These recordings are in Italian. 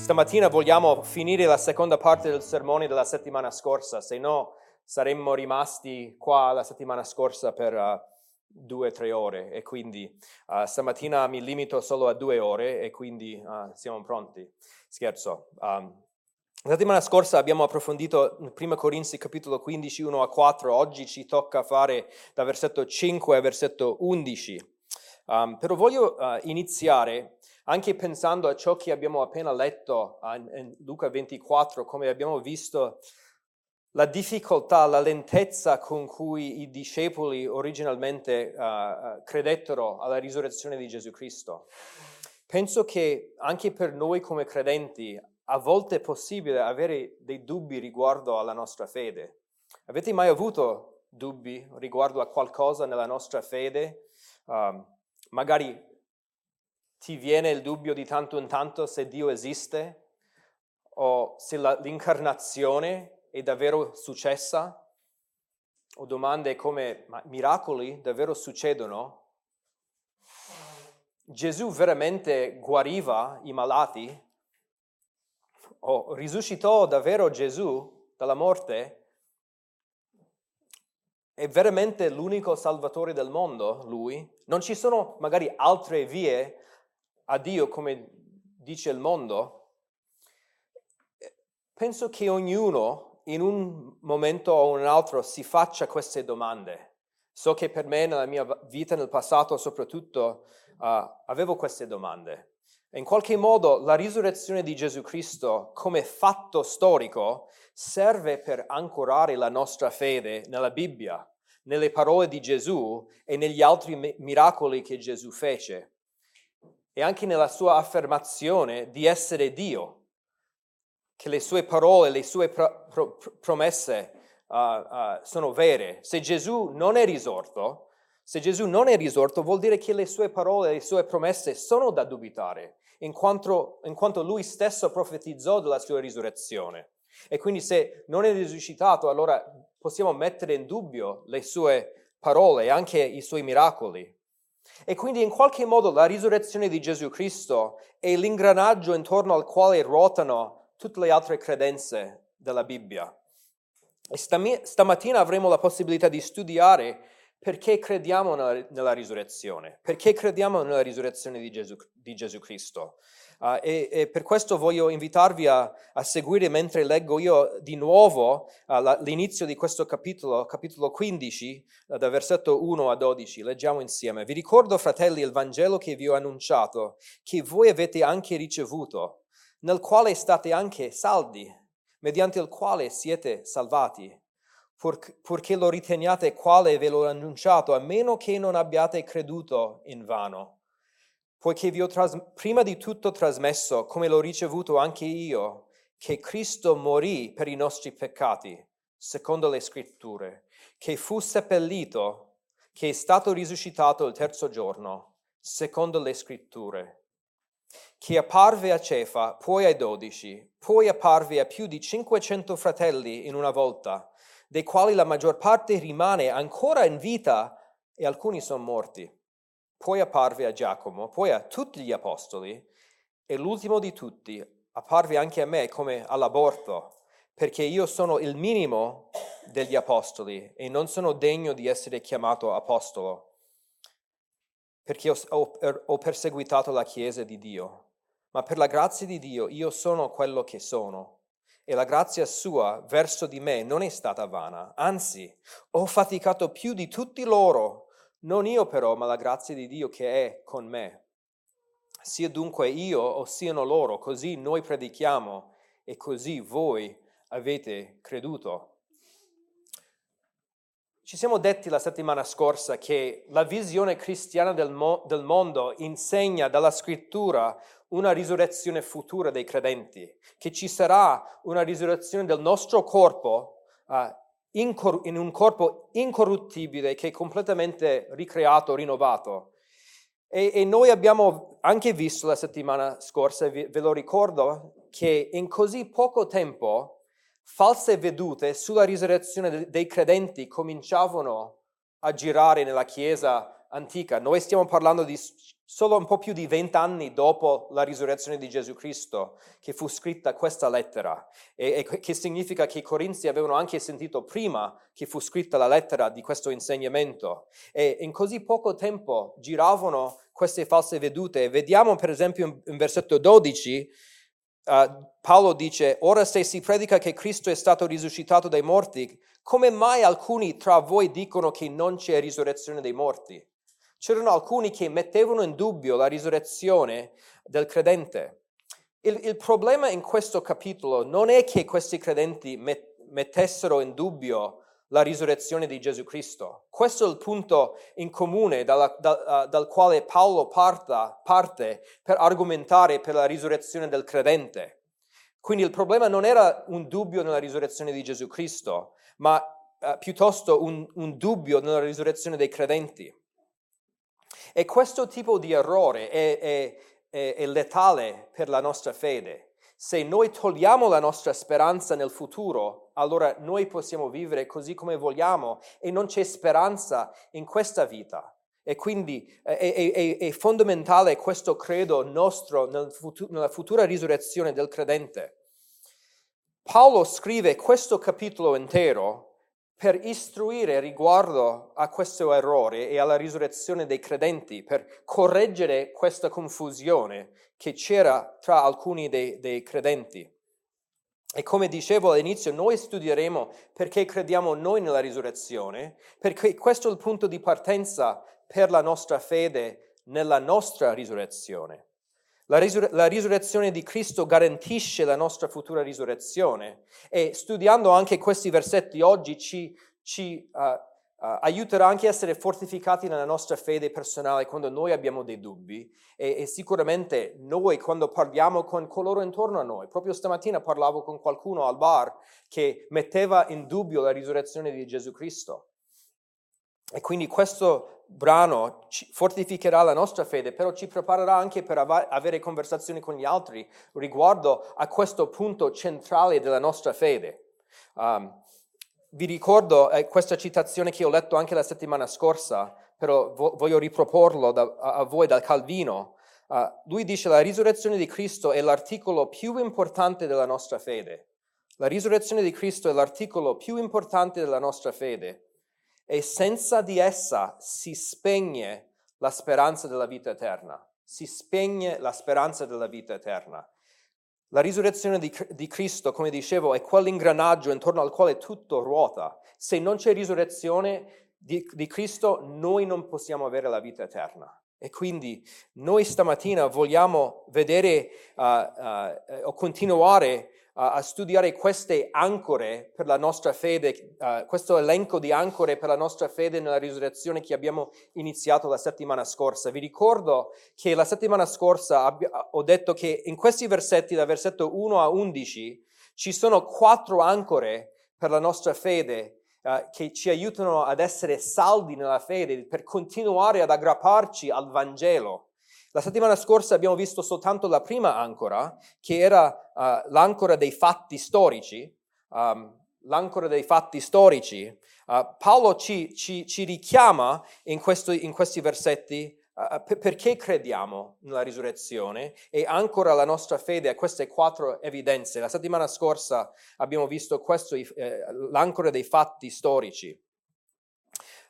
Stamattina vogliamo finire la seconda parte del sermone della settimana scorsa, se no saremmo rimasti qua la settimana scorsa per uh, due o tre ore e quindi uh, stamattina mi limito solo a due ore e quindi uh, siamo pronti. Scherzo. Um, la settimana scorsa abbiamo approfondito 1 Corinzi capitolo 15, 1 a 4, oggi ci tocca fare da versetto 5 a versetto 11. Um, però voglio iniziare anche pensando a ciò che abbiamo appena letto in Luca 24, come abbiamo visto la difficoltà, la lentezza con cui i discepoli originalmente uh, credettero alla risurrezione di Gesù Cristo. Penso che anche per noi come credenti a volte è possibile avere dei dubbi riguardo alla nostra fede. Avete mai avuto dubbi riguardo a qualcosa nella nostra fede? Uh, magari ti viene il dubbio di tanto in tanto se Dio esiste o se la, l'incarnazione è davvero successa o domande come ma miracoli davvero succedono? Gesù veramente guariva i malati? O risuscitò davvero Gesù dalla morte? È veramente l'unico salvatore del mondo, lui? Non ci sono magari altre vie a Dio come dice il mondo, penso che ognuno in un momento o un altro si faccia queste domande. So che per me nella mia vita nel passato soprattutto uh, avevo queste domande. In qualche modo la risurrezione di Gesù Cristo come fatto storico serve per ancorare la nostra fede nella Bibbia, nelle parole di Gesù e negli altri miracoli che Gesù fece e anche nella sua affermazione di essere Dio, che le sue parole, le sue pro- pro- promesse uh, uh, sono vere. Se Gesù non è risorto, se Gesù non è risorto, vuol dire che le sue parole, le sue promesse sono da dubitare, in quanto, in quanto lui stesso profetizzò della sua risurrezione. E quindi se non è risuscitato, allora possiamo mettere in dubbio le sue parole e anche i suoi miracoli. E quindi in qualche modo la risurrezione di Gesù Cristo è l'ingranaggio intorno al quale ruotano tutte le altre credenze della Bibbia. E stamattina avremo la possibilità di studiare perché crediamo nella, nella risurrezione, perché crediamo nella risurrezione di Gesù, di Gesù Cristo. Uh, e, e, per questo voglio invitarvi a, a, seguire mentre leggo io di nuovo uh, la, l'inizio di questo capitolo, capitolo 15, uh, da versetto 1 a 12. Leggiamo insieme. Vi ricordo, fratelli, il Vangelo che vi ho annunciato, che voi avete anche ricevuto, nel quale state anche saldi, mediante il quale siete salvati. Pur, purché lo riteniate quale ve l'ho annunciato, a meno che non abbiate creduto in vano poiché vi ho tras- prima di tutto trasmesso, come l'ho ricevuto anche io, che Cristo morì per i nostri peccati, secondo le scritture, che fu seppellito, che è stato risuscitato il terzo giorno, secondo le scritture, che apparve a Cefa, poi ai dodici, poi apparve a più di 500 fratelli in una volta, dei quali la maggior parte rimane ancora in vita e alcuni sono morti poi apparve a Giacomo, poi a tutti gli apostoli e l'ultimo di tutti apparve anche a me come all'aborto, perché io sono il minimo degli apostoli e non sono degno di essere chiamato apostolo, perché ho, ho, perseguitato la Chiesa di Dio. Ma per la grazia di Dio io sono quello che sono e la grazia sua verso di me non è stata vana, anzi ho faticato più di tutti loro non io però, ma la grazia di Dio che è con me. Sia dunque io o siano loro, così noi predichiamo e così voi avete creduto. Ci siamo detti la settimana scorsa che la visione cristiana del, mo- del mondo insegna dalla scrittura una risurrezione futura dei credenti, che ci sarà una risurrezione del nostro corpo uh, in un corpo incorruttibile che è completamente ricreato, rinnovato. E, e noi abbiamo anche visto la settimana scorsa, ve, ve lo ricordo, che in così poco tempo false vedute sulla risurrezione dei credenti cominciavano a girare nella Chiesa antica, noi stiamo parlando di solo un po' più di vent'anni dopo la risurrezione di Gesù Cristo che fu scritta questa lettera, e, e, che significa che i Corinzi avevano anche sentito prima che fu scritta la lettera di questo insegnamento. E in così poco tempo giravano queste false vedute. Vediamo per esempio in, in versetto 12, uh, Paolo dice, ora se si predica che Cristo è stato risuscitato dai morti, come mai alcuni tra voi dicono che non c'è risurrezione dei morti? C'erano alcuni che mettevano in dubbio la risurrezione del credente. Il, il problema in questo capitolo non è che questi credenti met, mettessero in dubbio la risurrezione di Gesù Cristo. Questo è il punto in comune dalla, da, uh, dal quale Paolo parta, parte per argomentare per la risurrezione del credente. Quindi il problema non era un dubbio nella risurrezione di Gesù Cristo, ma uh, piuttosto un, un dubbio nella risurrezione dei credenti. E questo tipo di errore è, è, è, è letale per la nostra fede. Se noi togliamo la nostra speranza nel futuro, allora noi possiamo vivere così come vogliamo e non c'è speranza in questa vita. E quindi è, è, è fondamentale questo credo nostro nel futuro, nella futura risurrezione del credente. Paolo scrive questo capitolo intero per istruire riguardo a questo errore e alla risurrezione dei credenti, per correggere questa confusione che c'era tra alcuni dei, dei credenti. E come dicevo all'inizio, noi studieremo perché crediamo noi nella risurrezione, perché questo è il punto di partenza per la nostra fede nella nostra risurrezione. La, risur- la, risurrezione di Cristo garantisce la nostra futura risurrezione e studiando anche questi versetti oggi ci, ci uh, uh, aiuterà anche a essere fortificati nella nostra fede personale quando noi abbiamo dei dubbi e, e sicuramente noi quando parliamo con coloro intorno a noi, proprio stamattina parlavo con qualcuno al bar che metteva in dubbio la risurrezione di Gesù Cristo. E quindi questo brano fortificherà la nostra fede, però ci preparerà anche per av- avere conversazioni con gli altri riguardo a questo punto centrale della nostra fede. Um, vi ricordo eh, questa citazione che ho letto anche la settimana scorsa, però vo- voglio riproporlo da, a-, a, voi dal Calvino. Uh, lui dice la risurrezione di Cristo è l'articolo più importante della nostra fede. La risurrezione di Cristo è l'articolo più importante della nostra fede e senza di essa si spegne la speranza della vita eterna. Si spegne la speranza della vita eterna. La risurrezione di, di, Cristo, come dicevo, è quell'ingranaggio intorno al quale tutto ruota. Se non c'è risurrezione di, di Cristo, noi non possiamo avere la vita eterna. E quindi noi stamattina vogliamo vedere uh, uh, o continuare a studiare queste ancore per la nostra fede, uh, questo elenco di ancore per la nostra fede nella risurrezione che abbiamo iniziato la settimana scorsa. Vi ricordo che la settimana scorsa abbia, ho detto che in questi versetti, da versetto 1 a 11, ci sono quattro ancore per la nostra fede uh, che ci aiutano ad essere saldi nella fede, per continuare ad aggrapparci al Vangelo. La settimana scorsa abbiamo visto soltanto la prima ancora, che era uh, l'ancora dei fatti storici. Um, l'ancora dei fatti storici. Uh, Paolo ci, ci, ci richiama in, questo, in, questi versetti uh, per, perché crediamo nella risurrezione e ancora la nostra fede a queste quattro evidenze. La settimana scorsa abbiamo visto questo, eh, l'ancora dei fatti storici.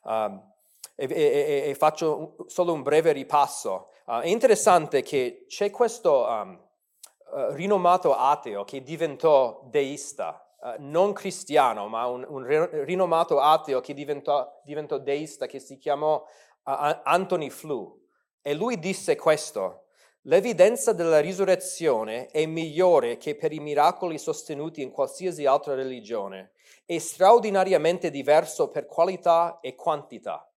Um, e, e, e, faccio solo un breve ripasso. Uh, è interessante che c'è questo um, uh, rinomato ateo che diventò deista, uh, non cristiano, ma un, un rinomato ateo che diventò, diventò, deista, che si chiamò Anthony Flew. E lui disse questo, l'evidenza della risurrezione è migliore che per i miracoli sostenuti in qualsiasi altra religione, è straordinariamente diverso per qualità e quantità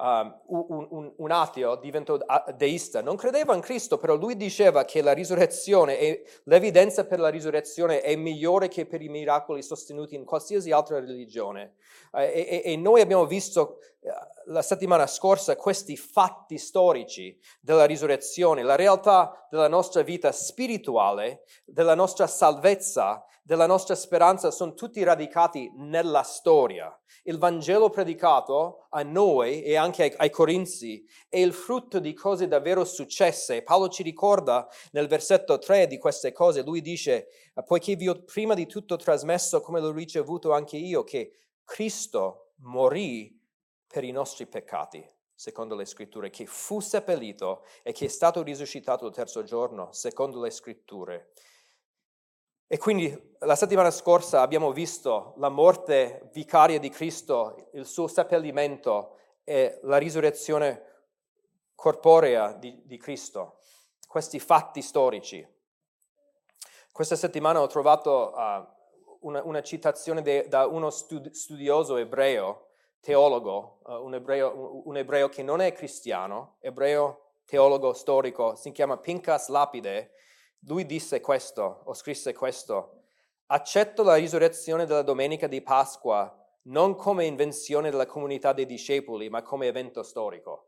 um, un, un, ateo diventò deista, non credeva in Cristo, però lui diceva che la risurrezione e l'evidenza per la risurrezione è migliore che per i miracoli sostenuti in qualsiasi altra religione. Uh, e, e, noi abbiamo visto uh, la settimana scorsa questi fatti storici della risurrezione, la realtà della nostra vita spirituale, della nostra salvezza, della nostra speranza, sono tutti radicati nella storia. Il Vangelo predicato a noi e anche ai, ai Corinzi è il frutto di cose davvero successe. Paolo ci ricorda nel versetto 3 di queste cose, lui dice, poiché vi ho prima di tutto trasmesso come l'ho ricevuto anche io, che Cristo morì per i nostri peccati, secondo le scritture, che fu seppellito e che è stato risuscitato il terzo giorno, secondo le scritture. E quindi la settimana scorsa abbiamo visto la morte vicaria di Cristo, il suo seppellimento e la risurrezione corporea di, di Cristo, questi fatti storici. Questa settimana ho trovato uh, una, una, citazione de, da uno studioso ebreo teologo, uh, un, ebreo, un, ebreo, che non è cristiano, ebreo teologo storico, si chiama Pinkas Lapide, lui disse questo, o scrisse questo, accetto la risurrezione della domenica di Pasqua non come invenzione della comunità dei discepoli, ma come evento storico.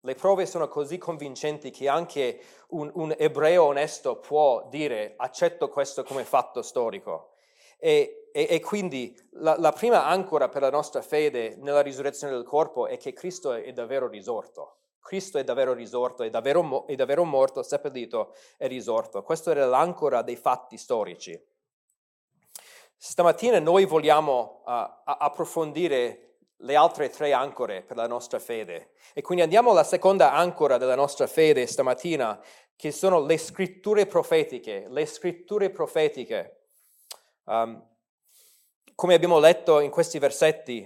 Le prove sono così convincenti che anche un, un ebreo onesto può dire accetto questo come fatto storico. E, e, e quindi la, la, prima ancora per la nostra fede nella risurrezione del corpo è che Cristo è, davvero risorto. Cristo è davvero risorto, è davvero, è davvero morto, seppellito e risorto. Questo era l'ancora dei fatti storici. Stamattina noi vogliamo uh, approfondire le altre tre ancore per la nostra fede. E quindi andiamo alla seconda ancora della nostra fede stamattina, che sono le scritture profetiche. Le scritture profetiche. Um, come abbiamo letto in questi versetti,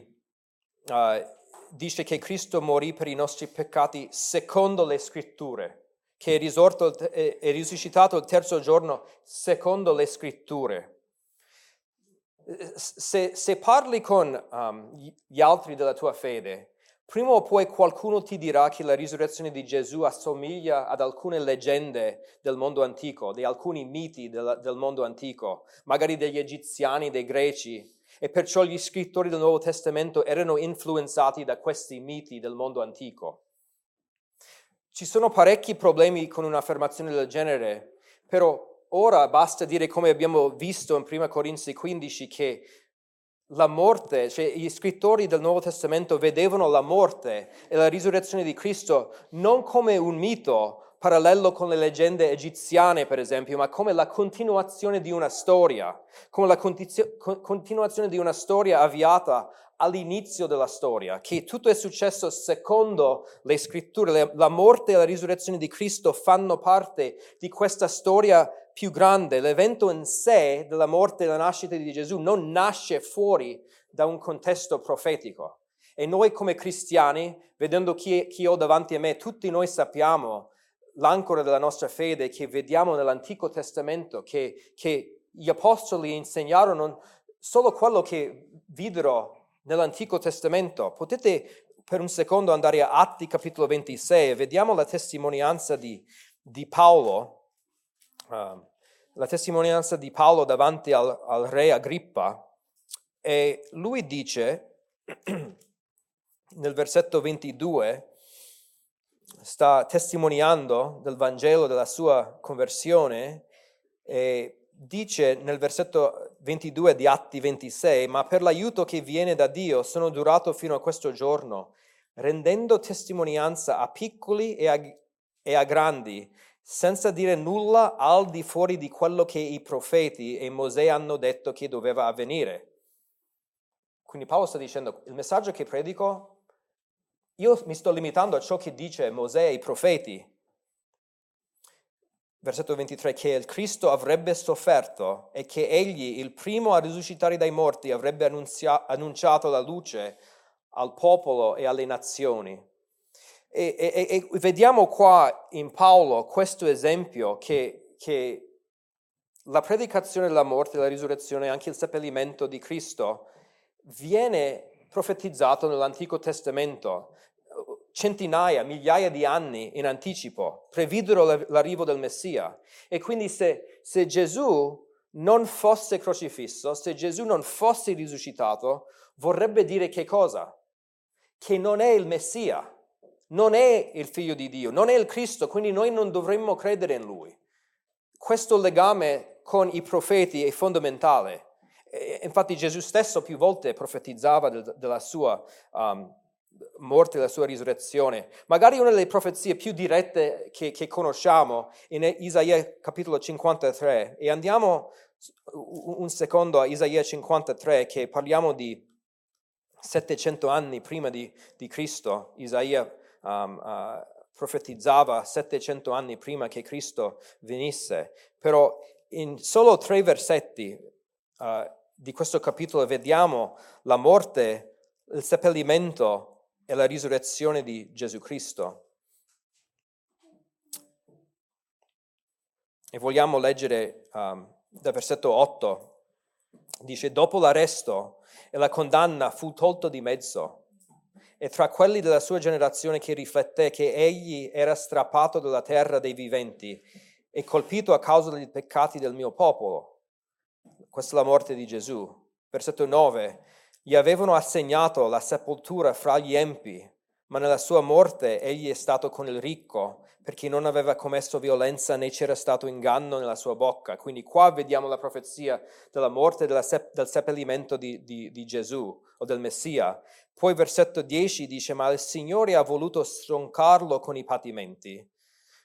uh, dice che Cristo morì per i nostri peccati secondo le scritture, che è, risorto, è, è risuscitato il terzo giorno secondo le scritture. Se, se parli con um, gli altri della tua fede, Prima o poi qualcuno ti dirà che la risurrezione di Gesù assomiglia ad alcune leggende del mondo antico, di alcuni miti del, del mondo antico, magari degli egiziani, dei greci, e perciò gli scrittori del Nuovo Testamento erano influenzati da questi miti del mondo antico. Ci sono parecchi problemi con un'affermazione del genere, però ora basta dire, come abbiamo visto in 1 Corinzi 15, che la morte, cioè gli scrittori del Nuovo Testamento vedevano la morte e la risurrezione di Cristo non come un mito parallelo con le leggende egiziane, per esempio, ma come la continuazione di una storia, come la continu- continuazione di una storia avviata all'inizio della storia, che tutto è successo secondo le scritture, la morte e la risurrezione di Cristo fanno parte di questa storia più grande, l'evento in sé della morte e della nascita di Gesù non nasce fuori da un contesto profetico. E noi come cristiani, vedendo chi, chi ho davanti a me, tutti noi sappiamo l'ancora della nostra fede che vediamo nell'Antico Testamento, che, che gli apostoli insegnarono solo quello che videro nell'Antico Testamento. Potete per un secondo andare a Atti capitolo 26 e vediamo la testimonianza di, di Paolo uh, la testimonianza di Paolo davanti al, al re Agrippa e lui dice nel versetto 22 sta testimoniando del Vangelo della sua conversione e dice nel versetto 22 di Atti 26, ma per l'aiuto che viene da Dio sono durato fino a questo giorno, rendendo testimonianza a piccoli e a, e a grandi, senza dire nulla al di fuori di quello che i profeti e Mosè hanno detto che doveva avvenire. Quindi Paolo sta dicendo, il messaggio che predico, io mi sto limitando a ciò che dice Mosè e i profeti. Versetto 23, che il Cristo avrebbe sofferto e che egli, il primo a risuscitare dai morti, avrebbe annunzia- annunciato la luce al popolo e alle nazioni. E, e, e, vediamo qua in Paolo questo esempio che, che la predicazione della morte, la risurrezione, anche il seppellimento di Cristo viene profetizzato nell'Antico Testamento centinaia, migliaia di anni in anticipo, previdero l'arrivo del Messia. E quindi se, se Gesù non fosse crocifisso, se Gesù non fosse risuscitato, vorrebbe dire che cosa? che non è il Messia, non è il figlio di Dio, non è il Cristo, quindi noi non dovremmo credere in lui. Questo legame con i profeti è fondamentale. infatti Gesù stesso più volte profetizzava della sua um, morte e della sua risurrezione. Magari una delle profezie più dirette che, che conosciamo in Isaia capitolo 53. E andiamo un secondo a Isaia 53 che parliamo di 700 anni prima di, di Cristo. Isaia um, uh, profetizzava 700 anni prima che Cristo venisse. Però in solo tre versetti uh, di questo capitolo vediamo la morte, il seppellimento e la risurrezione di Gesù Cristo. E vogliamo leggere um, dal versetto 8. Dice, dopo l'arresto e la condanna fu tolto di mezzo. E tra quelli della sua generazione che rifletté che egli era strappato dalla terra dei viventi e colpito a causa dei peccati del mio popolo. Questa è la morte di Gesù. Versetto 9. Gli avevano assegnato la sepoltura fra gli empi, ma nella sua morte egli è stato con il ricco, perché non aveva commesso violenza né c'era stato inganno nella sua bocca. Quindi qua vediamo la profezia della morte e sep- del seppellimento di, di, di Gesù o del Messia. Poi versetto 10 dice, ma il Signore ha voluto stroncarlo con i patimenti.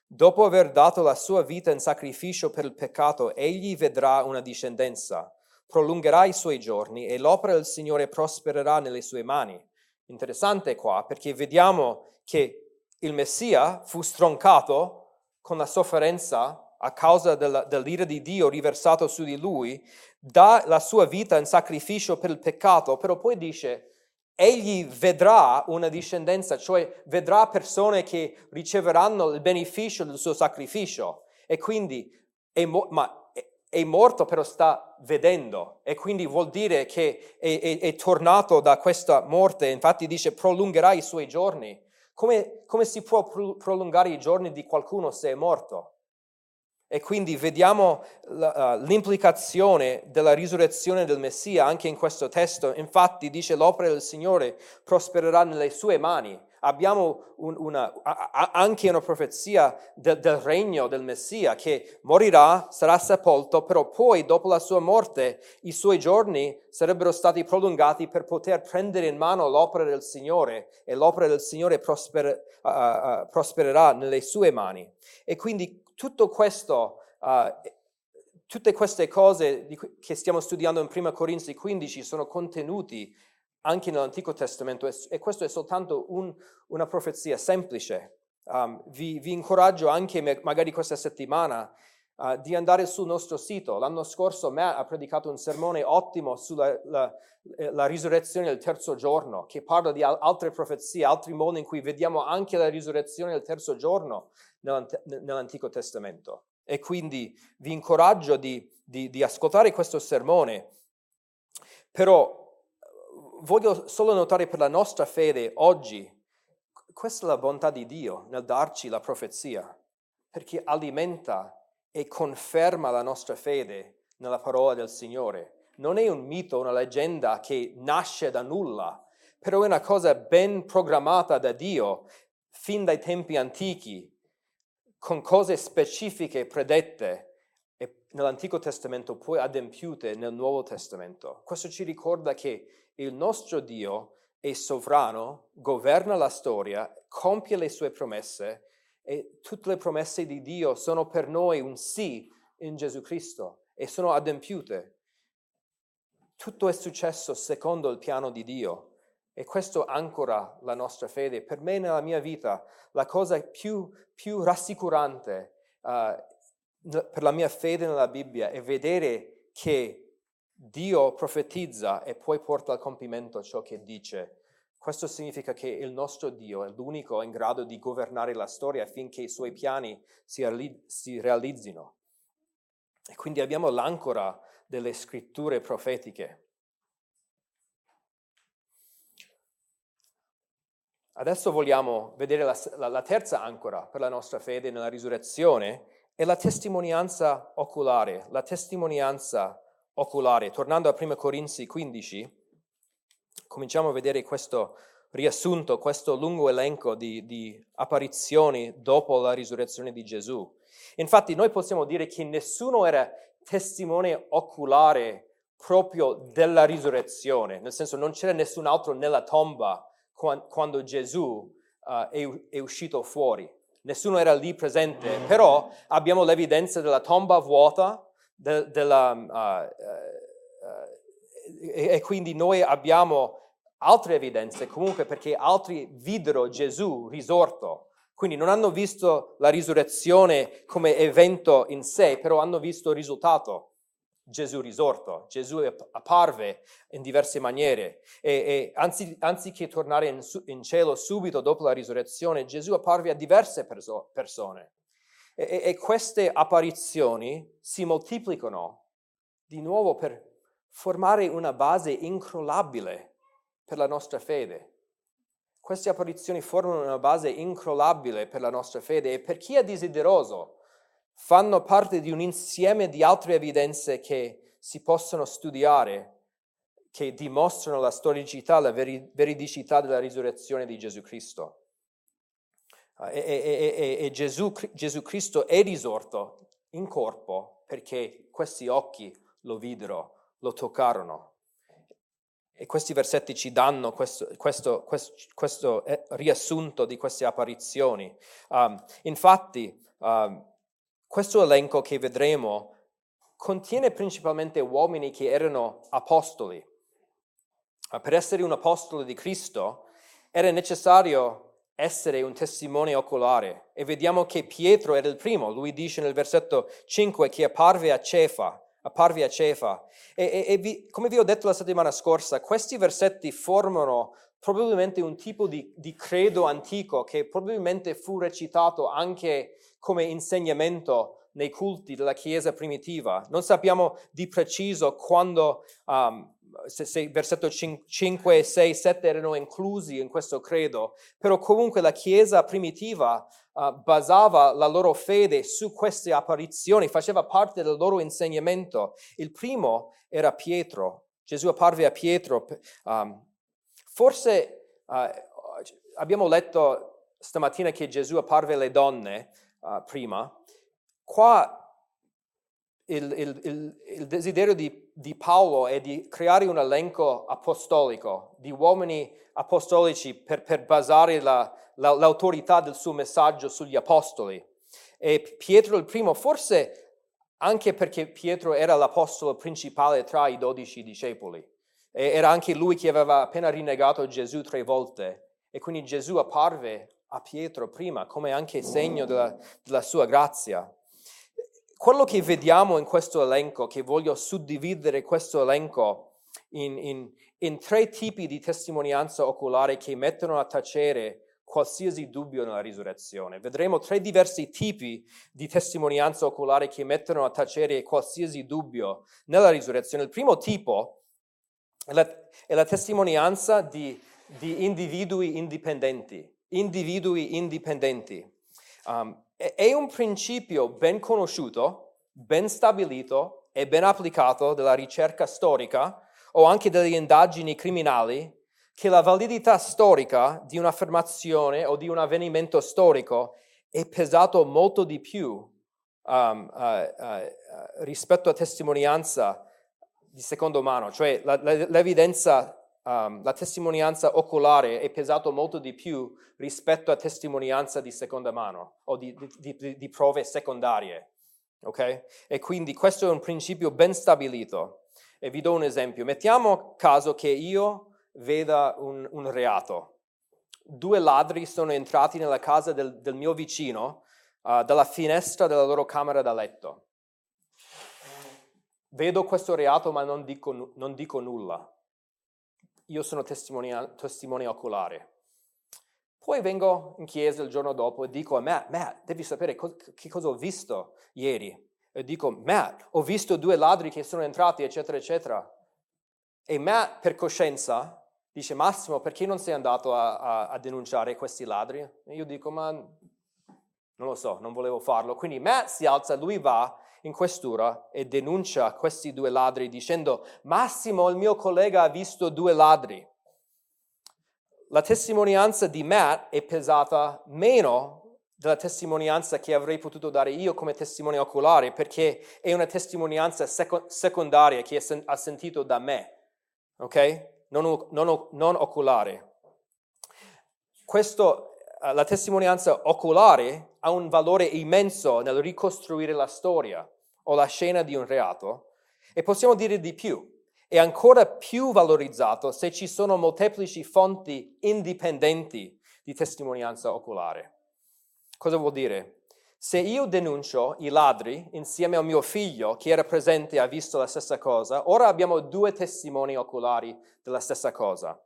Dopo aver dato la sua vita in sacrificio per il peccato, egli vedrà una discendenza prolungherà i suoi giorni e l'opera del Signore prospererà nelle sue mani. Interessante qua perché vediamo che il Messia fu stroncato con la sofferenza a causa dell'ira di Dio riversato su di lui, dà la sua vita in sacrificio per il peccato, però poi dice, egli vedrà una discendenza, cioè vedrà persone che riceveranno il beneficio del suo sacrificio. E quindi, è mo- ma è morto però sta vedendo e quindi vuol dire che è, è, è tornato da questa morte, infatti dice prolungherà i suoi giorni. Come, come si può prolungare i giorni di qualcuno se è morto? E quindi vediamo l'implicazione della risurrezione del Messia anche in questo testo. Infatti dice l'opera del Signore prospererà nelle sue mani abbiamo un, una, anche una profezia del, del regno del Messia che morirà, sarà sepolto, però poi dopo la sua morte i suoi giorni sarebbero stati prolungati per poter prendere in mano l'opera del Signore e l'opera del Signore prosper, uh, uh, prospererà nelle sue mani. E quindi tutto questo... Uh, tutte queste cose che stiamo studiando in 1 Corinzi 15 sono contenuti anche nell'Antico Testamento e questo è soltanto un, una profezia semplice. Um, vi, vi, incoraggio anche magari questa settimana uh, di andare sul nostro sito. L'anno scorso Matt ha predicato un sermone ottimo sulla la, eh, la risurrezione del terzo giorno, che parla di altre profezie, altri modi in cui vediamo anche la risurrezione del terzo giorno nell'Antico Testamento. E quindi vi incoraggio di, di, di ascoltare questo sermone, però voglio solo notare per la nostra fede oggi, questa è la bontà di Dio nel darci la profezia, perché alimenta e conferma la nostra fede nella parola del Signore. Non è un mito, una leggenda che nasce da nulla, però è una cosa ben programmata da Dio fin dai tempi antichi, con cose specifiche predette nell'Antico Testamento, poi adempiute nel Nuovo Testamento. Questo ci ricorda che il nostro Dio è sovrano, governa la storia, compie le sue promesse e tutte le promesse di Dio sono per noi un sì in Gesù Cristo e sono adempiute. Tutto è successo secondo il piano di Dio e questo ancora la nostra fede. Per me nella mia vita la cosa più, più rassicurante uh, per la mia fede nella Bibbia è vedere che Dio profetizza e poi porta al compimento ciò che dice. Questo significa che il nostro Dio è l'unico in grado di governare la storia affinché i suoi piani si, realizzino. E quindi abbiamo l'ancora delle scritture profetiche. Adesso vogliamo vedere la, la, la terza ancora per la nostra fede nella risurrezione, è la testimonianza oculare, la testimonianza oculare. Tornando a 1 Corinzi 15, cominciamo a vedere questo riassunto questo lungo elenco di, di apparizioni dopo la risurrezione di Gesù. Infatti noi possiamo dire che nessuno era testimone oculare proprio della risurrezione, nel senso non c'era nessun altro nella tomba quando Gesù è, è uscito fuori. Nessuno era lì presente, però abbiamo l'evidenza della tomba vuota, de, della, uh, uh, e, e quindi noi abbiamo altre evidenze comunque perché altri videro Gesù risorto. Quindi non hanno visto la risurrezione come evento in sé, però hanno visto il risultato. Gesù risorto, Gesù apparve in diverse maniere e, e anzi, anziché tornare in, in, cielo subito dopo la risurrezione, Gesù apparve a diverse perso- persone e, e queste apparizioni si moltiplicano di nuovo per formare una base incrollabile per la nostra fede. Queste apparizioni formano una base incrollabile per la nostra fede e per chi è desideroso fanno parte di un insieme di altre evidenze che si possono studiare, che dimostrano la storicità, la veri- veridicità della risurrezione di Gesù Cristo. Uh, e, e, e, Gesù, Gesù Cristo è risorto in corpo perché questi occhi lo videro, lo toccarono. E questi versetti ci danno questo, questo, questo, questo eh, riassunto di queste apparizioni. Um, infatti, um, questo elenco che vedremo contiene principalmente uomini che erano apostoli. Per essere un apostolo di Cristo era necessario essere un testimone oculare e vediamo che Pietro era il primo. Lui dice nel versetto 5 che apparve a Cefa, apparve a Cefa. E, e, e vi, come vi ho detto la settimana scorsa, questi versetti formano probabilmente un tipo di, di credo antico che probabilmente fu recitato anche come insegnamento nei culti della Chiesa primitiva. Non sappiamo di preciso quando, um, se, se versetto 5, 6, 7 erano inclusi in questo credo, però comunque la Chiesa primitiva uh, basava la loro fede su queste apparizioni, faceva parte del loro insegnamento. Il primo era Pietro. Gesù apparve a Pietro. Um, forse uh, abbiamo letto stamattina che Gesù apparve alle donne, uh, prima, qua il, il, il, il desiderio di, di, Paolo è di creare un elenco apostolico di uomini apostolici per, per basare la, la, l'autorità del suo messaggio sugli apostoli. E Pietro il primo, forse anche perché Pietro era l'apostolo principale tra i dodici discepoli, e era anche lui che aveva appena rinnegato Gesù tre volte, e quindi Gesù apparve a Pietro prima come anche segno della, della sua grazia. Quello che vediamo in questo elenco, che voglio suddividere questo elenco in, in, in tre tipi di testimonianza oculare che mettono a tacere qualsiasi dubbio nella risurrezione. Vedremo tre diversi tipi di testimonianza oculare che mettono a tacere qualsiasi dubbio nella risurrezione. Il primo tipo è la, è la testimonianza di, di individui indipendenti individui indipendenti. Um, è un principio ben conosciuto, ben stabilito e ben applicato dalla ricerca storica o anche delle indagini criminali che la validità storica di un'affermazione o di un avvenimento storico è pesato molto di più um, uh, uh, rispetto a testimonianza di secondo mano, cioè la, la, l'evidenza um, la testimonianza oculare è pesato molto di più rispetto a testimonianza di seconda mano o di, di, di, di prove secondarie. Okay? E quindi questo è un principio ben stabilito. E vi do un esempio. Mettiamo caso che io veda un, un reato. Due ladri sono entrati nella casa del, del mio vicino uh, dalla finestra della loro camera da letto. Vedo questo reato ma non dico, non dico nulla io sono testimone oculare. Poi vengo in chiesa il giorno dopo e dico a Matt, Matt, devi sapere co- che cosa ho visto ieri. E dico, Matt, ho visto due ladri che sono entrati, eccetera, eccetera. E Matt, per coscienza, dice, Massimo, perché non sei andato a, a, a denunciare questi ladri? E io dico, ma non lo so, non volevo farlo. Quindi Matt si alza, lui va in questura e denuncia questi due ladri dicendo Massimo, il mio collega ha visto due ladri. la testimonianza di Matt è pesata meno della testimonianza che avrei potuto dare io come testimone oculare, perché è una testimonianza seco- secondaria che sen- ha sentito da me, ok? Non, non, non oculare. Questo, eh, la testimonianza oculare ha un valore immenso nel ricostruire la storia o la scena di un reato e possiamo dire di più è ancora più valorizzato se ci sono molteplici fonti indipendenti di testimonianza oculare. Cosa vuol dire? Se io denuncio i ladri insieme al mio figlio che era presente e ha visto la stessa cosa, ora abbiamo due testimoni oculari della stessa cosa.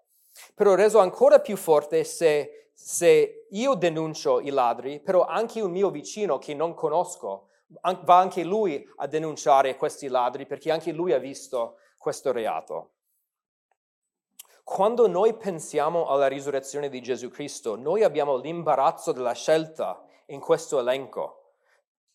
Però reso ancora più forte se, se io denuncio i ladri, però anche un mio vicino che non conosco va anche lui a denunciare questi ladri perché anche lui ha visto questo reato. Quando noi pensiamo alla risurrezione di Gesù Cristo, noi abbiamo l'imbarazzo della scelta in questo elenco.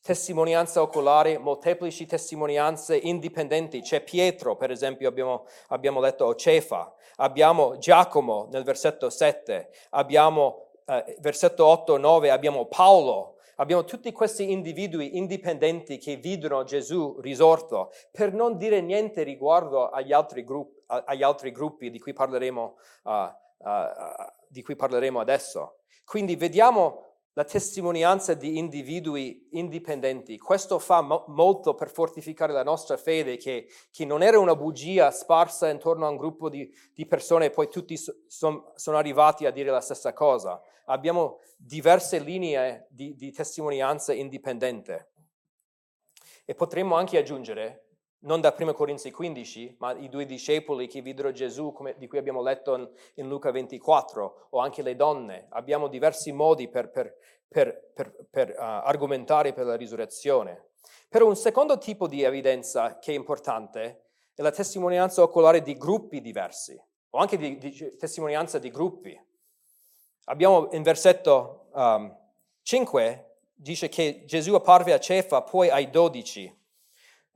Testimonianza oculare, molteplici testimonianze indipendenti. C'è Pietro, per esempio, abbiamo, abbiamo letto Cefa, abbiamo Giacomo nel versetto 7, abbiamo eh, versetto 8-9, abbiamo Paolo, Abbiamo tutti questi individui indipendenti che videro Gesù risorto, per non dire niente riguardo agli altri, gruppi, agli altri gruppi di cui, parleremo, uh, uh, di cui parleremo adesso. Quindi vediamo la testimonianza di individui indipendenti. Questo fa mo- molto per fortificare la nostra fede, che, che, non era una bugia sparsa intorno a un gruppo di, di persone e poi tutti so, son, sono arrivati a dire la stessa cosa abbiamo diverse linee di, di testimonianza indipendente. E potremmo anche aggiungere, non da 1 Corinzi 15, ma i due discepoli che videro Gesù, come, di cui abbiamo letto in, in, Luca 24, o anche le donne. Abbiamo diversi modi per, per, per, per uh, argomentare per la risurrezione. Però un secondo tipo di evidenza che è importante è la testimonianza oculare di gruppi diversi, o anche di, di testimonianza di gruppi. Abbiamo in versetto um, 5 dice che Gesù apparve a Cefa, poi ai dodici.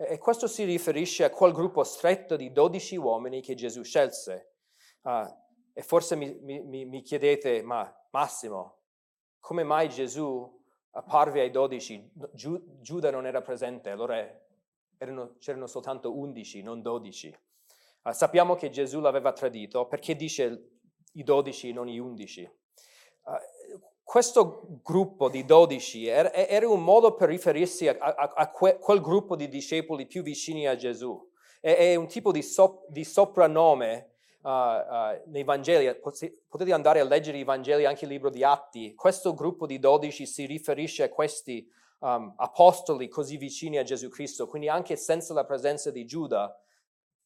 E questo si riferisce a quel gruppo stretto di dodici uomini che Gesù scelse. Uh, e forse mi, mi, mi, chiedete, ma Massimo, come mai Gesù apparve ai dodici? Giu, Giuda non era presente, allora erano, c'erano soltanto undici, non dodici. Uh, sappiamo che Gesù l'aveva tradito perché dice i dodici, non i undici. Uh, questo gruppo di dodici era, era, un modo per riferirsi a, a, a que, quel gruppo di discepoli più vicini a Gesù. È, è un tipo di, so, di soprannome uh, uh, nei Vangeli. Potete andare a leggere i Vangeli, anche il libro di Atti. Questo gruppo di dodici si riferisce a questi um, apostoli così vicini a Gesù Cristo. Quindi anche senza la presenza di Giuda,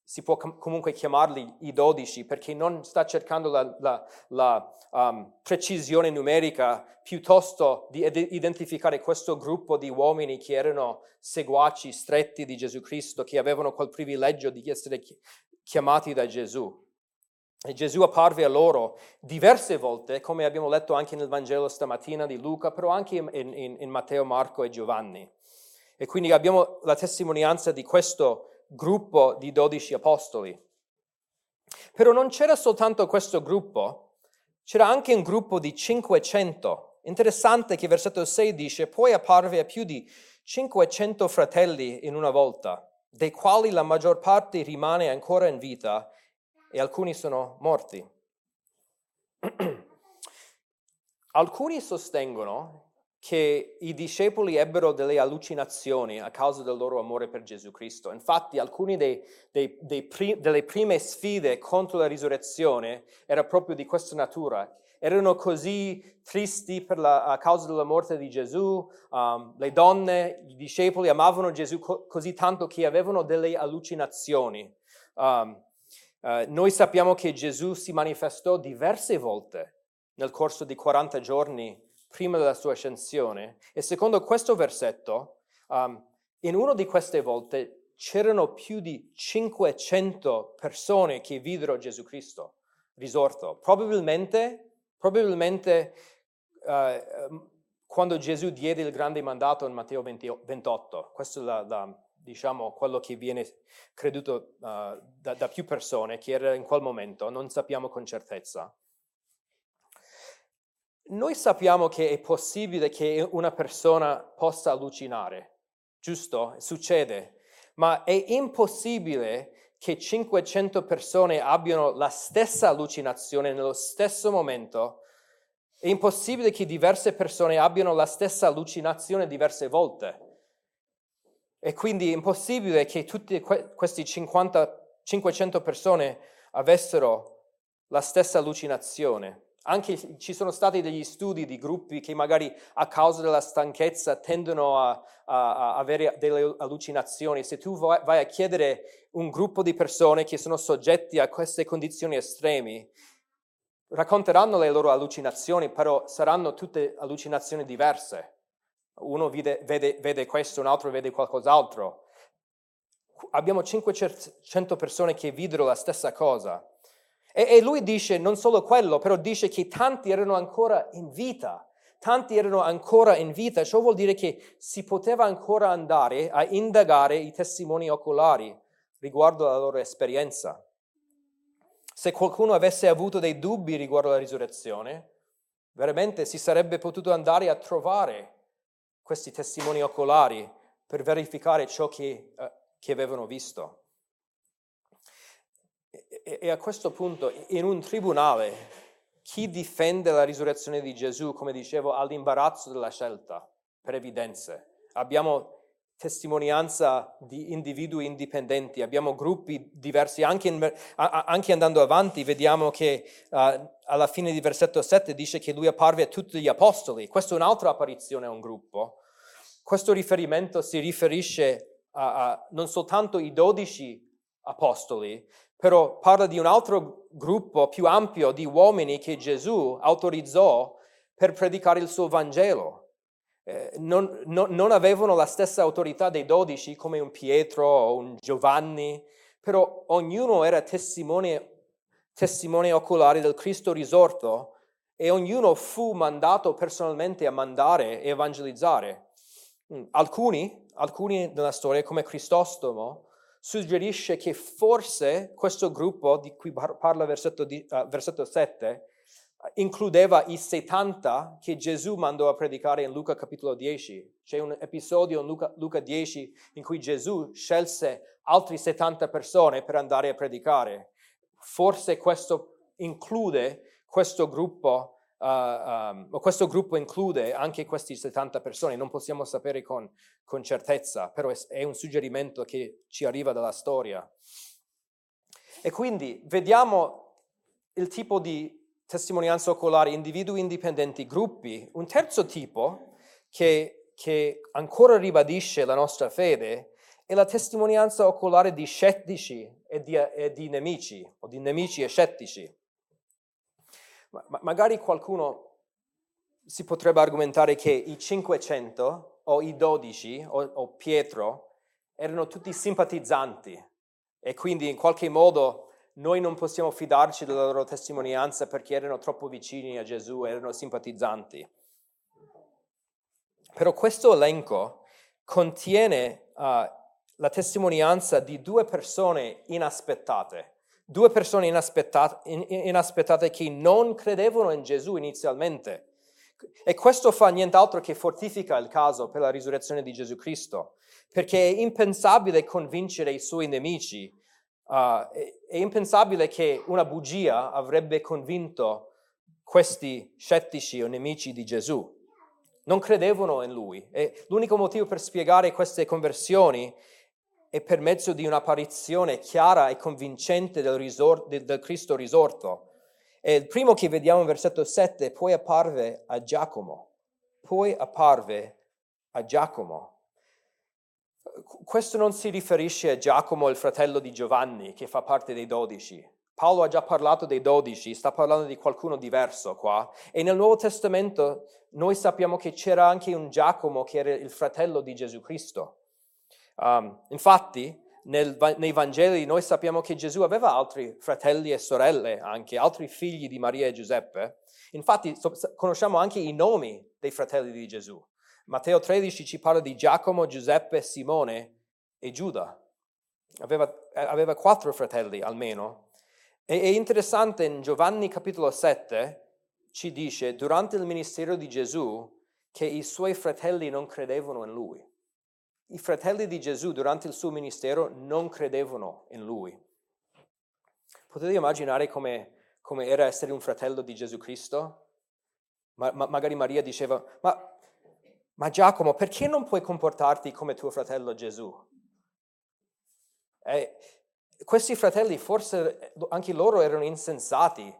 si può com- comunque chiamarli i dodici perché non sta cercando la, la, la um, precisione numerica, piuttosto di ed- identificare questo gruppo di uomini che erano seguaci stretti di Gesù Cristo, che avevano quel privilegio di essere chi- chiamati da Gesù. E Gesù apparve a loro diverse volte, come abbiamo letto anche nel Vangelo stamattina di Luca, però anche in, in, in Matteo, Marco e Giovanni. E quindi abbiamo la testimonianza di questo gruppo di dodici apostoli. Però non c'era soltanto questo gruppo, c'era anche un gruppo di 500. Interessante che versetto 6 dice, poi apparve a più di 500 fratelli in una volta, dei quali la maggior parte rimane ancora in vita e alcuni sono morti. alcuni sostengono che i discepoli ebbero delle allucinazioni a causa del loro amore per Gesù Cristo. Infatti alcune prim- delle prime sfide contro la risurrezione erano proprio di questa natura. Erano così tristi la, a causa della morte di Gesù, um, le donne, i discepoli amavano Gesù co- così tanto che avevano delle allucinazioni. Um, uh, noi sappiamo che Gesù si manifestò diverse volte nel corso di 40 giorni prima della sua ascensione. E secondo questo versetto, um, in una di queste volte c'erano più di 500 persone che videro Gesù Cristo risorto. Probabilmente, probabilmente uh, quando Gesù diede il grande mandato in Matteo 20, 28, questo è la, la, diciamo, quello che viene creduto uh, da, da più persone, che era in quel momento, non sappiamo con certezza. Noi sappiamo che è possibile che una persona possa allucinare, giusto? Succede, ma è impossibile che 500 persone abbiano la stessa allucinazione nello stesso momento. È impossibile che diverse persone abbiano la stessa allucinazione diverse volte. E quindi è impossibile che tutte queste 50, 500 persone avessero la stessa allucinazione. Anche ci sono stati degli studi di gruppi che magari a causa della stanchezza tendono a, a, a avere delle allucinazioni. Se tu vai a chiedere un gruppo di persone che sono soggetti a queste condizioni estreme, racconteranno le loro allucinazioni, però saranno tutte allucinazioni diverse. Uno vede, vede, vede questo, un altro vede qualcos'altro. Abbiamo 500 persone che videro la stessa cosa e, e lui dice non solo quello, però dice che tanti erano ancora in vita. Tanti erano ancora in vita, ciò vuol dire che si poteva ancora andare a indagare i testimoni oculari riguardo alla loro esperienza. Se qualcuno avesse avuto dei dubbi riguardo alla risurrezione, veramente si sarebbe potuto andare a trovare questi testimoni oculari per verificare ciò che, uh, che avevano visto e a questo punto in un tribunale chi difende la risurrezione di Gesù, come dicevo, ha l'imbarazzo della scelta per evidenze. Abbiamo testimonianza di individui indipendenti, abbiamo gruppi diversi, anche, in, anche andando avanti vediamo che uh, alla fine di versetto 7 dice che lui apparve a tutti gli apostoli, questa è un'altra apparizione a un gruppo. Questo riferimento si riferisce a, a non soltanto i dodici apostoli, però parla di un altro gruppo più ampio di uomini che Gesù autorizzò per predicare il suo Vangelo. Eh, non, no, non, avevano la stessa autorità dei dodici come un Pietro o un Giovanni, però ognuno era testimone, testimone oculare del Cristo risorto e ognuno fu mandato personalmente a mandare e evangelizzare. Mm, alcuni, alcuni nella storia, come Cristostomo, suggerisce che forse questo gruppo di cui parla versetto, di, uh, versetto 7 includeva i 70 che Gesù mandò a predicare in Luca capitolo 10. C'è un episodio in Luca, Luca 10 in cui Gesù scelse altre 70 persone per andare a predicare. Forse questo include questo gruppo um, questo gruppo include anche queste 70 persone, non possiamo sapere con, con certezza, però è, è un suggerimento che ci arriva dalla storia. E quindi vediamo il tipo di testimonianza oculare, individui indipendenti, gruppi. Un terzo tipo che, che ancora ribadisce la nostra fede è la testimonianza oculare di scettici e di, e di nemici, o di nemici e scettici. Ma, magari qualcuno si potrebbe argomentare che i 500 o i 12 o, o Pietro erano tutti simpatizzanti e quindi in qualche modo noi non possiamo fidarci della loro testimonianza perché erano troppo vicini a Gesù, erano simpatizzanti. Però questo elenco contiene uh, la testimonianza di due persone inaspettate due persone inaspettate, inaspettate che non credevano in Gesù inizialmente. E questo fa nient'altro che fortifica il caso per la risurrezione di Gesù Cristo, perché è impensabile convincere i suoi nemici, uh, è impensabile che una bugia avrebbe convinto questi scettici o nemici di Gesù. Non credevano in lui. E l'unico motivo per spiegare queste conversioni e per mezzo di un'apparizione chiara e convincente del, risor- del Cristo risorto. E il primo che vediamo in versetto 7, poi apparve a Giacomo. Poi apparve a Giacomo. Questo non si riferisce a Giacomo, il fratello di Giovanni, che fa parte dei dodici. Paolo ha già parlato dei dodici, sta parlando di qualcuno diverso qua. E nel Nuovo Testamento noi sappiamo che c'era anche un Giacomo che era il fratello di Gesù Cristo. Um, infatti, nel, nei Vangeli noi sappiamo che Gesù aveva altri fratelli e sorelle, anche altri figli di Maria e Giuseppe. Infatti so, conosciamo anche i nomi dei fratelli di Gesù. Matteo 13 ci parla di Giacomo, Giuseppe, Simone e Giuda. Aveva, aveva quattro fratelli almeno. E è interessante in Giovanni capitolo 7, ci dice durante il ministero di Gesù che i suoi fratelli non credevano in lui. I fratelli di Gesù durante il suo ministero non credevano in lui. Potete immaginare come, come era essere un fratello di Gesù Cristo? Ma, ma, magari Maria diceva, ma, ma Giacomo, perché non puoi comportarti come tuo fratello Gesù? E questi fratelli forse anche loro erano insensati,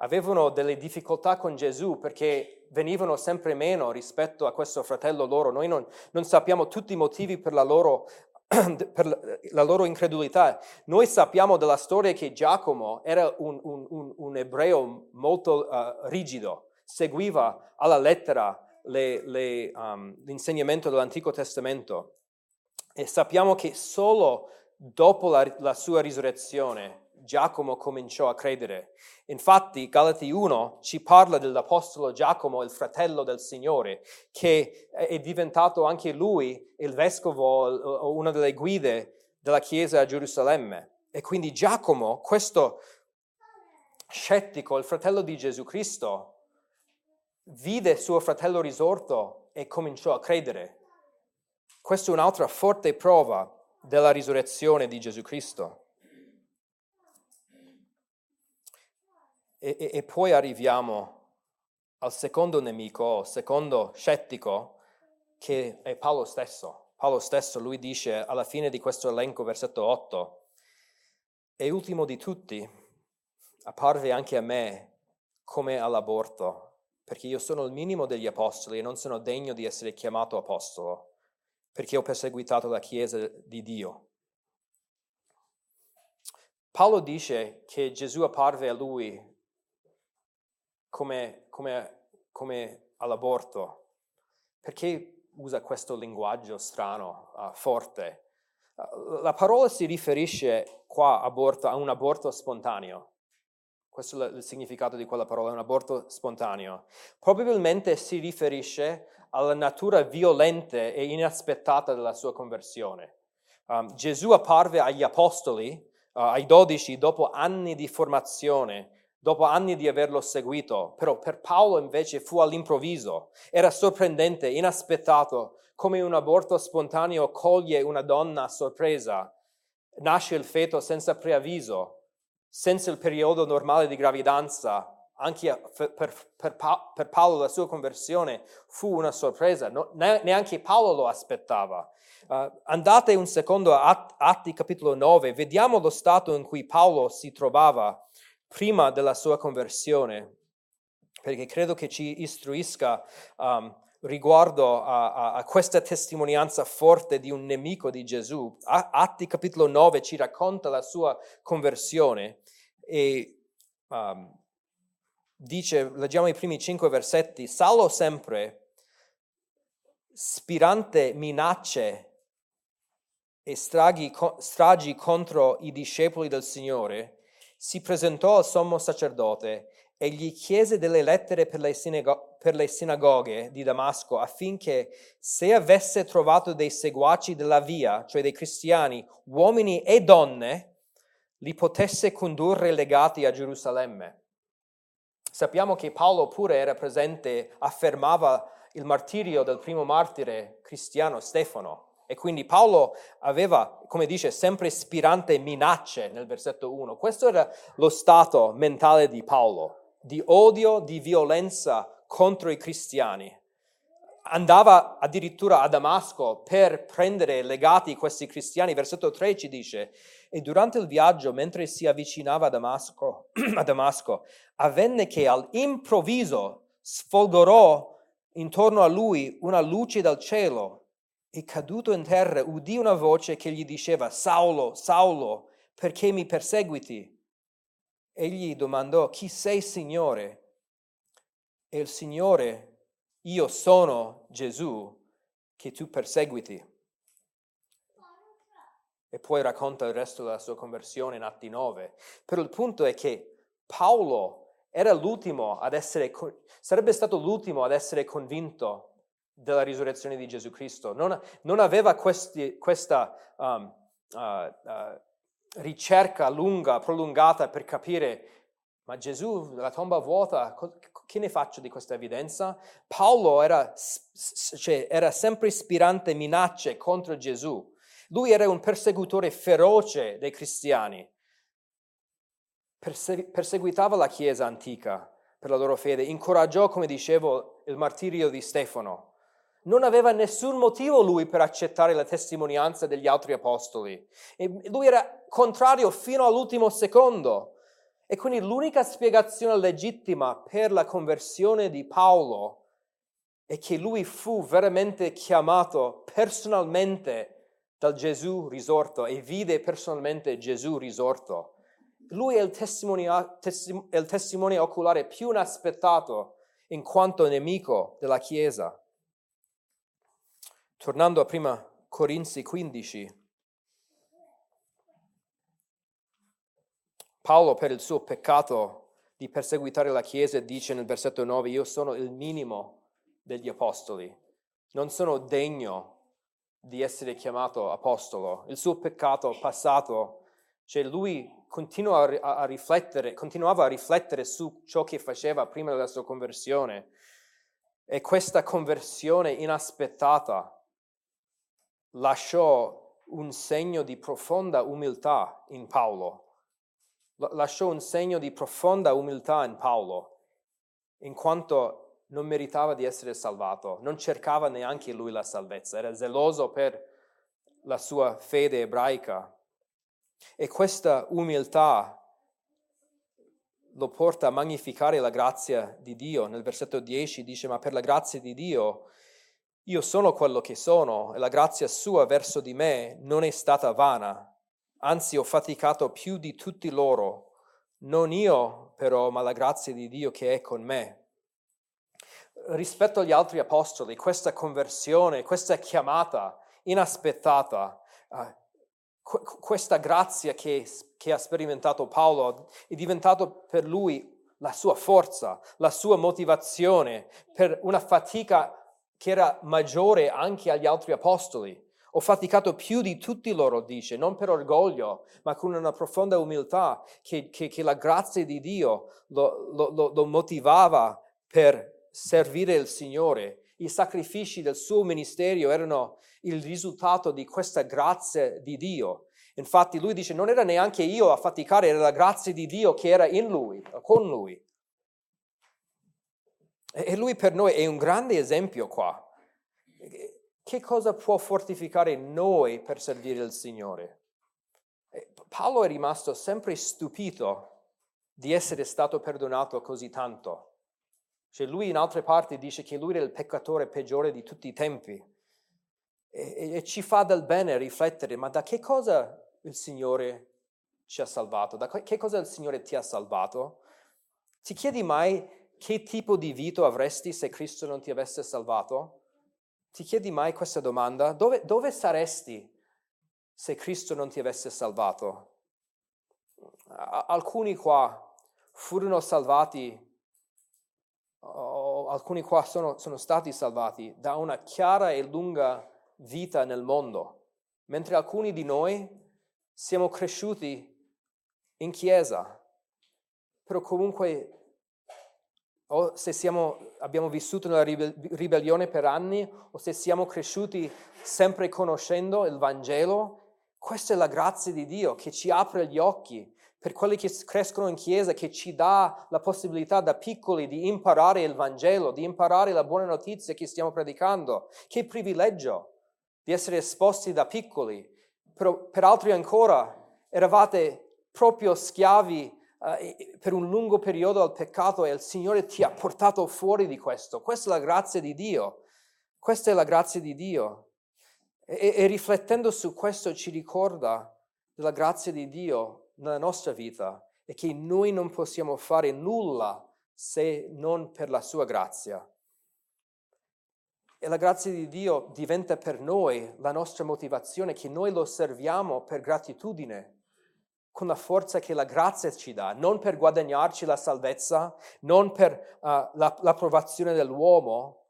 avevano delle difficoltà con Gesù perché venivano sempre meno rispetto a questo fratello loro. Noi non, non sappiamo tutti i motivi per la, loro, per la loro incredulità. Noi sappiamo della storia che Giacomo era un, un, un, un ebreo molto uh, rigido, seguiva alla lettera le, le, um, l'insegnamento dell'Antico Testamento e sappiamo che solo dopo la, la sua risurrezione Giacomo cominciò a credere. Infatti Galati 1 ci parla dell'Apostolo Giacomo, il fratello del Signore, che è diventato anche lui il vescovo o una delle guide della Chiesa a Gerusalemme. E quindi Giacomo, questo scettico, il fratello di Gesù Cristo, vide suo fratello risorto e cominciò a credere. Questa è un'altra forte prova della risurrezione di Gesù Cristo. E, e, e poi arriviamo al secondo nemico, secondo scettico, che è Paolo stesso. Paolo stesso, lui dice alla fine di questo elenco, versetto 8, e ultimo di tutti, apparve anche a me come all'aborto, perché io sono il minimo degli apostoli e non sono degno di essere chiamato apostolo, perché ho perseguitato la Chiesa di Dio. Paolo dice che Gesù apparve a lui come, come, come all'aborto. Perché usa questo linguaggio strano, uh, forte? Uh, la parola si riferisce qua aborto, a un aborto spontaneo. Questo è il significato di quella parola, un aborto spontaneo. Probabilmente si riferisce alla natura violenta e inaspettata della sua conversione. Um, Gesù apparve agli apostoli, uh, ai dodici, dopo anni di formazione, dopo anni di averlo seguito, però per Paolo invece fu all'improvviso, era sorprendente, inaspettato, come un aborto spontaneo coglie una donna a sorpresa, nasce il feto senza preavviso, senza il periodo normale di gravidanza, anche per, per, per, Paolo la sua conversione fu una sorpresa, no, neanche Paolo lo aspettava. Uh, andate un secondo a Atti capitolo 9, vediamo lo stato in cui Paolo si trovava prima della sua conversione, perché credo che ci istruisca um, riguardo a, a, a, questa testimonianza forte di un nemico di Gesù. Atti capitolo 9 ci racconta la sua conversione e um, dice, leggiamo i primi cinque versetti, Saulo sempre, spirante minacce e stragi, stragi contro i discepoli del Signore, si presentò al sommo sacerdote e gli chiese delle lettere per le, sinago- per le, sinagoghe di Damasco affinché se avesse trovato dei seguaci della via, cioè dei cristiani, uomini e donne, li potesse condurre legati a Gerusalemme. Sappiamo che Paolo pure era presente, affermava il martirio del primo martire cristiano Stefano. E quindi Paolo aveva, come dice, sempre ispirante minacce nel versetto 1. Questo era lo stato mentale di Paolo, di odio, di violenza contro i cristiani. Andava addirittura a Damasco per prendere legati questi cristiani. Versetto 3 ci dice, e durante il viaggio, mentre si avvicinava a Damasco, a Damasco avvenne che all'improvviso sfolgorò intorno a lui una luce dal cielo e caduto in terra udì una voce che gli diceva, Saulo, Saulo, perché mi perseguiti? Egli domandò, chi sei Signore? E il Signore, io sono Gesù che tu perseguiti. E poi racconta il resto della sua conversione in Atti 9. Però il punto è che Paolo era l'ultimo ad essere, sarebbe stato l'ultimo ad essere convinto della risurrezione di Gesù Cristo. Non, non aveva questi, questa um, uh, uh, ricerca lunga, prolungata per capire, ma Gesù, la tomba vuota, co- che ne faccio di questa evidenza? Paolo era, cioè, era sempre ispirante minacce contro Gesù. Lui era un persecutore feroce dei cristiani. Perse- perseguitava la Chiesa antica per la loro fede, incoraggiò, come dicevo, il martirio di Stefano. Non aveva nessun motivo lui per accettare la testimonianza degli altri apostoli. E lui era contrario fino all'ultimo secondo. E quindi l'unica spiegazione legittima per la conversione di Paolo è che lui fu veramente chiamato personalmente dal Gesù risorto e vide personalmente Gesù risorto. Lui è il testim- è il testimone oculare più inaspettato in quanto nemico della Chiesa. Tornando a prima Corinzi 15, Paolo per il suo peccato di perseguitare la Chiesa dice nel versetto 9, io sono il minimo degli apostoli, non sono degno di essere chiamato apostolo. Il suo peccato passato, cioè lui continua a, riflettere, continuava a riflettere su ciò che faceva prima della sua conversione e questa conversione inaspettata lasciò un segno di profonda umiltà in Paolo. Lasciò un segno di profonda umiltà in Paolo, in quanto non meritava di essere salvato, non cercava neanche lui la salvezza, era zeloso per la sua fede ebraica. E questa umiltà lo porta a magnificare la grazia di Dio. Nel versetto 10 dice, ma per la grazia di Dio io sono quello che sono e la grazia sua verso di me non è stata vana, anzi ho faticato più di tutti loro, non io però, ma la grazia di Dio che è con me. Rispetto agli altri apostoli, questa conversione, questa chiamata inaspettata, qu- questa grazia che, che ha sperimentato Paolo è diventato per lui la sua forza, la sua motivazione per una fatica che era maggiore anche agli altri apostoli. Ho faticato più di tutti loro, dice, non per orgoglio, ma con una profonda umiltà che, che, che la grazia di Dio lo, lo, lo motivava per servire il Signore. I sacrifici del suo ministero erano il risultato di questa grazia di Dio. Infatti lui dice non era neanche io a faticare, era la grazia di Dio che era in lui, con lui. E lui per noi è un grande esempio qua. Che cosa può fortificare noi per servire il Signore? Paolo è rimasto sempre stupito di essere stato perdonato così tanto. Cioè lui in altre parti dice che lui era il peccatore peggiore di tutti i tempi e, e, ci fa del bene riflettere, ma da che cosa il Signore ci ha salvato? Da che cosa il Signore ti ha salvato? Ti chiedi mai che tipo di vita avresti se Cristo non ti avesse salvato? Ti chiedi mai questa domanda? Dove, dove saresti se Cristo non ti avesse salvato? Alcuni qua furono salvati oh, alcuni qua sono, sono stati salvati da una chiara e lunga vita nel mondo, mentre alcuni di noi siamo cresciuti in chiesa, però comunque o se siamo, abbiamo vissuto nella ribellione per anni o se siamo cresciuti sempre conoscendo il Vangelo, questa è la grazia di Dio che ci apre gli occhi per quelli che crescono in chiesa, che ci dà la possibilità da piccoli di imparare il Vangelo, di imparare la buona notizia che stiamo predicando. Che privilegio di essere esposti da piccoli. Però per altri ancora eravate proprio schiavi uh, per un lungo periodo al peccato e il Signore ti ha portato fuori di questo. Questa è la grazia di Dio. Questa è la grazia di Dio. E, e riflettendo su questo ci ricorda della grazia di Dio nella nostra vita è che noi non possiamo fare nulla se non per la sua grazia. E la grazia di Dio diventa per noi la nostra motivazione, che noi lo serviamo per gratitudine, con la forza che la grazia ci dà, non per guadagnarci la salvezza, non per uh, la, l'approvazione dell'uomo,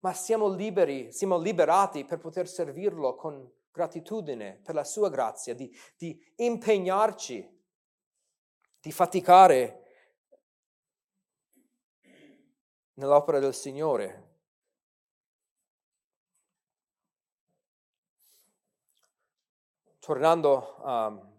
ma siamo liberi, siamo liberati per poter servirlo con gratitudine per la sua grazia, di, di impegnarci, di faticare nell'opera del Signore. Tornando um,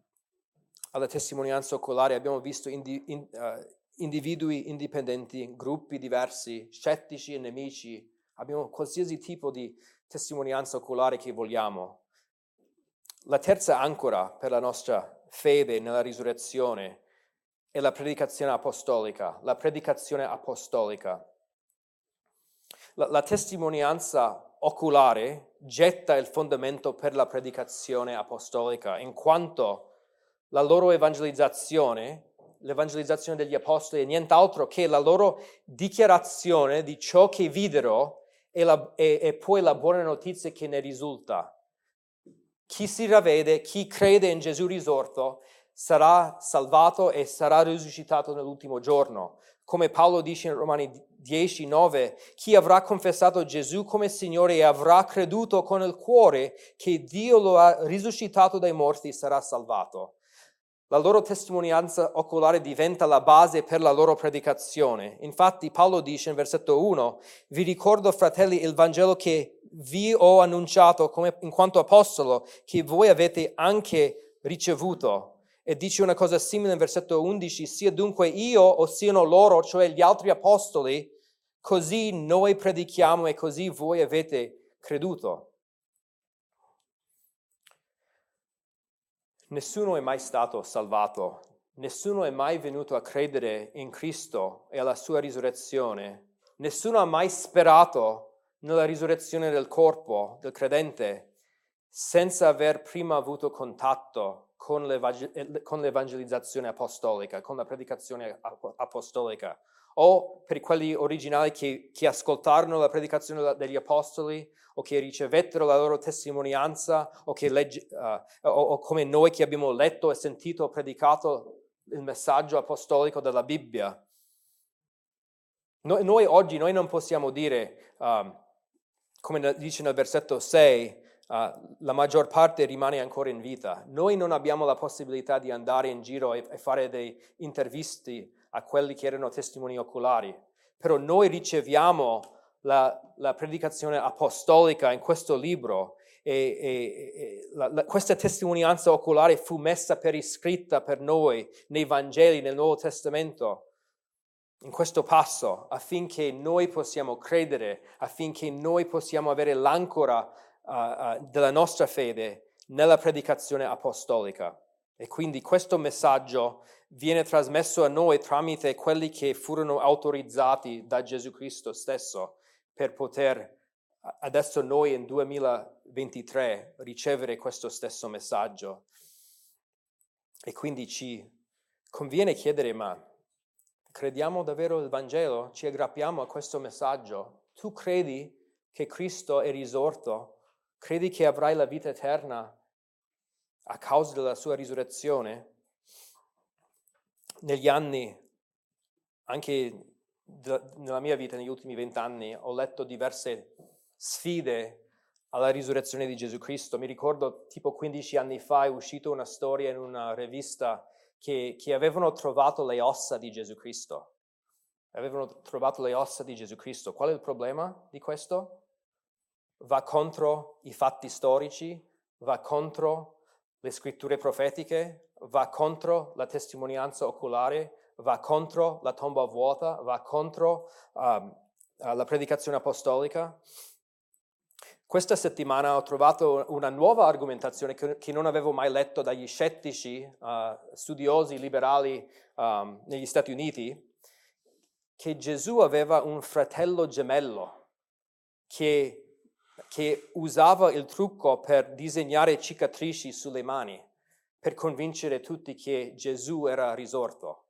alla testimonianza oculare, abbiamo visto indi, in, uh, individui indipendenti, gruppi diversi, scettici e nemici. Abbiamo qualsiasi tipo di testimonianza oculare che vogliamo. La terza ancora per la nostra fede nella risurrezione è la predicazione apostolica, la predicazione apostolica. La, la testimonianza oculare getta il fondamento per la predicazione apostolica, in quanto la loro evangelizzazione, l'evangelizzazione degli apostoli, è nient'altro che la loro dichiarazione di ciò che videro e, la, e, e poi la buona notizia che ne risulta. Chi si ravvede, chi crede in Gesù risorto, sarà salvato e sarà risuscitato nell'ultimo giorno. Come Paolo dice in Romani 10, 9, chi avrà confessato Gesù come Signore e avrà creduto con il cuore che Dio lo ha risuscitato dai morti sarà salvato. La loro testimonianza oculare diventa la base per la loro predicazione. Infatti Paolo dice in versetto 1, vi ricordo fratelli il Vangelo che vi ho annunciato come, in quanto apostolo, che voi avete anche ricevuto. E dice una cosa simile in versetto 11, sia dunque io o siano loro, cioè gli altri apostoli, così noi predichiamo e così voi avete creduto. Nessuno è mai stato salvato, nessuno è mai venuto a credere in Cristo e alla sua risurrezione, nessuno ha mai sperato nella risurrezione del corpo del credente senza aver prima avuto contatto con, l'evangelizzazione apostolica, con la predicazione apostolica o per quelli originali che, che ascoltarono la predicazione degli apostoli o che ricevettero la loro testimonianza o, legge, uh, o, o come noi che abbiamo letto e sentito e predicato il messaggio apostolico della Bibbia. Noi, noi oggi noi non possiamo dire, um, come dice nel versetto 6, uh, la maggior parte rimane ancora in vita. Noi non abbiamo la possibilità di andare in giro e, e fare dei intervisti a quelli che erano testimoni oculari, però noi riceviamo la, la predicazione apostolica in questo libro e, e, e la, la, questa testimonianza oculare fu messa per iscritta per noi nei Vangeli, nel Nuovo Testamento, in questo passo, affinché noi possiamo credere, affinché noi possiamo avere l'ancora uh, uh, della nostra fede nella predicazione apostolica. E quindi questo messaggio viene trasmesso a noi tramite quelli che furono autorizzati da Gesù Cristo stesso per poter adesso noi in 2023 ricevere questo stesso messaggio. E quindi ci conviene chiedere, ma crediamo davvero il Vangelo? Ci aggrappiamo a questo messaggio? Tu credi che Cristo è risorto? Credi che avrai la vita eterna a causa della sua risurrezione? negli anni, anche nella mia vita, negli ultimi vent'anni, ho letto diverse sfide alla risurrezione di Gesù Cristo. Mi ricordo tipo 15 anni fa è uscita una storia in una rivista che, che avevano trovato le ossa di Gesù Cristo. Avevano trovato le ossa di Gesù Cristo. Qual è il problema di questo? Va contro i fatti storici, va contro le scritture profetiche, va contro la testimonianza oculare, va contro la tomba vuota, va contro um, la predicazione apostolica. Questa settimana ho trovato una nuova argomentazione che, che non avevo mai letto dagli scettici, uh, studiosi liberali um, negli Stati Uniti, che Gesù aveva un fratello gemello che, che usava il trucco per disegnare cicatrici sulle mani per convincere tutti che Gesù era risorto.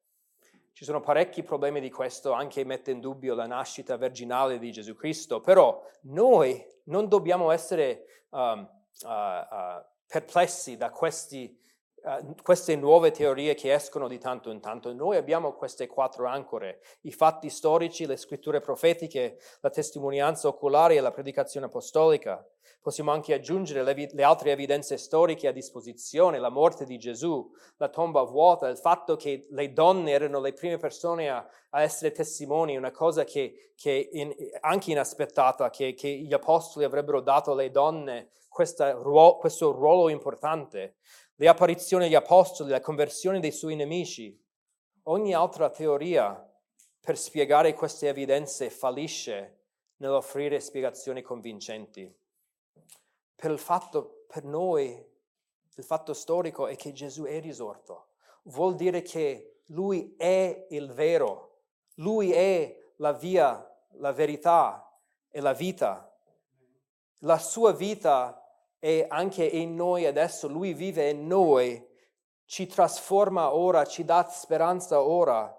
Ci sono parecchi problemi di questo, anche mette in dubbio la nascita virginale di Gesù Cristo, però noi non dobbiamo essere um, uh, uh, perplessi da questi uh, queste nuove teorie che escono di tanto in tanto. Noi abbiamo queste quattro ancore, i fatti storici, le scritture profetiche, la testimonianza oculare e la predicazione apostolica. Possiamo anche aggiungere le, le, altre evidenze storiche a disposizione, la morte di Gesù, la tomba vuota, il fatto che le donne erano le prime persone a, a essere testimoni, una cosa che, che in, anche inaspettata, che, che, gli apostoli avrebbero dato alle donne questa, questo ruolo importante. Le apparizioni degli apostoli, la conversione dei suoi nemici, ogni altra teoria per spiegare queste evidenze fallisce nell'offrire spiegazioni convincenti per il fatto, per noi, il fatto storico è che Gesù è risorto. Vuol dire che Lui è il vero, Lui è la via, la verità e la vita. La sua vita è anche in noi adesso, Lui vive in noi, ci trasforma ora, ci dà speranza ora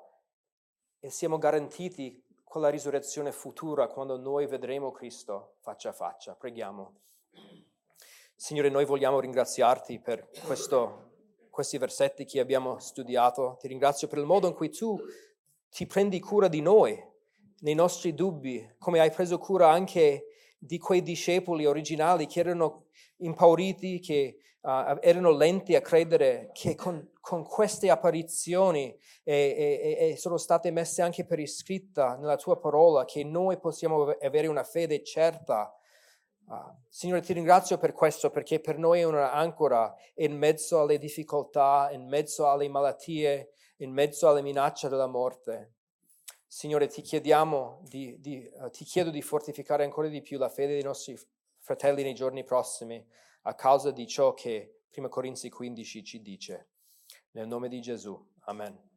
e siamo garantiti con la risurrezione futura quando noi vedremo Cristo faccia a faccia. Preghiamo. Signore, noi vogliamo ringraziarti per questo, questi versetti che abbiamo studiato. Ti ringrazio per il modo in cui tu ti prendi cura di noi, nei nostri dubbi, come hai preso cura anche di quei discepoli originali che erano impauriti, che uh, erano lenti a credere, che con, con queste apparizioni e, e, e sono state messe anche per iscritta nella tua parola, che noi possiamo avere una fede certa Uh, Signore, ti ringrazio per questo perché per noi è un'ancora in mezzo alle difficoltà, in mezzo alle malattie, in mezzo alle minacce della morte. Signore, ti, chiediamo di, di, uh, ti chiedo di fortificare ancora di più la fede dei nostri fratelli nei giorni prossimi a causa di ciò che 1 Corinzi 15 ci dice. Nel nome di Gesù. Amen.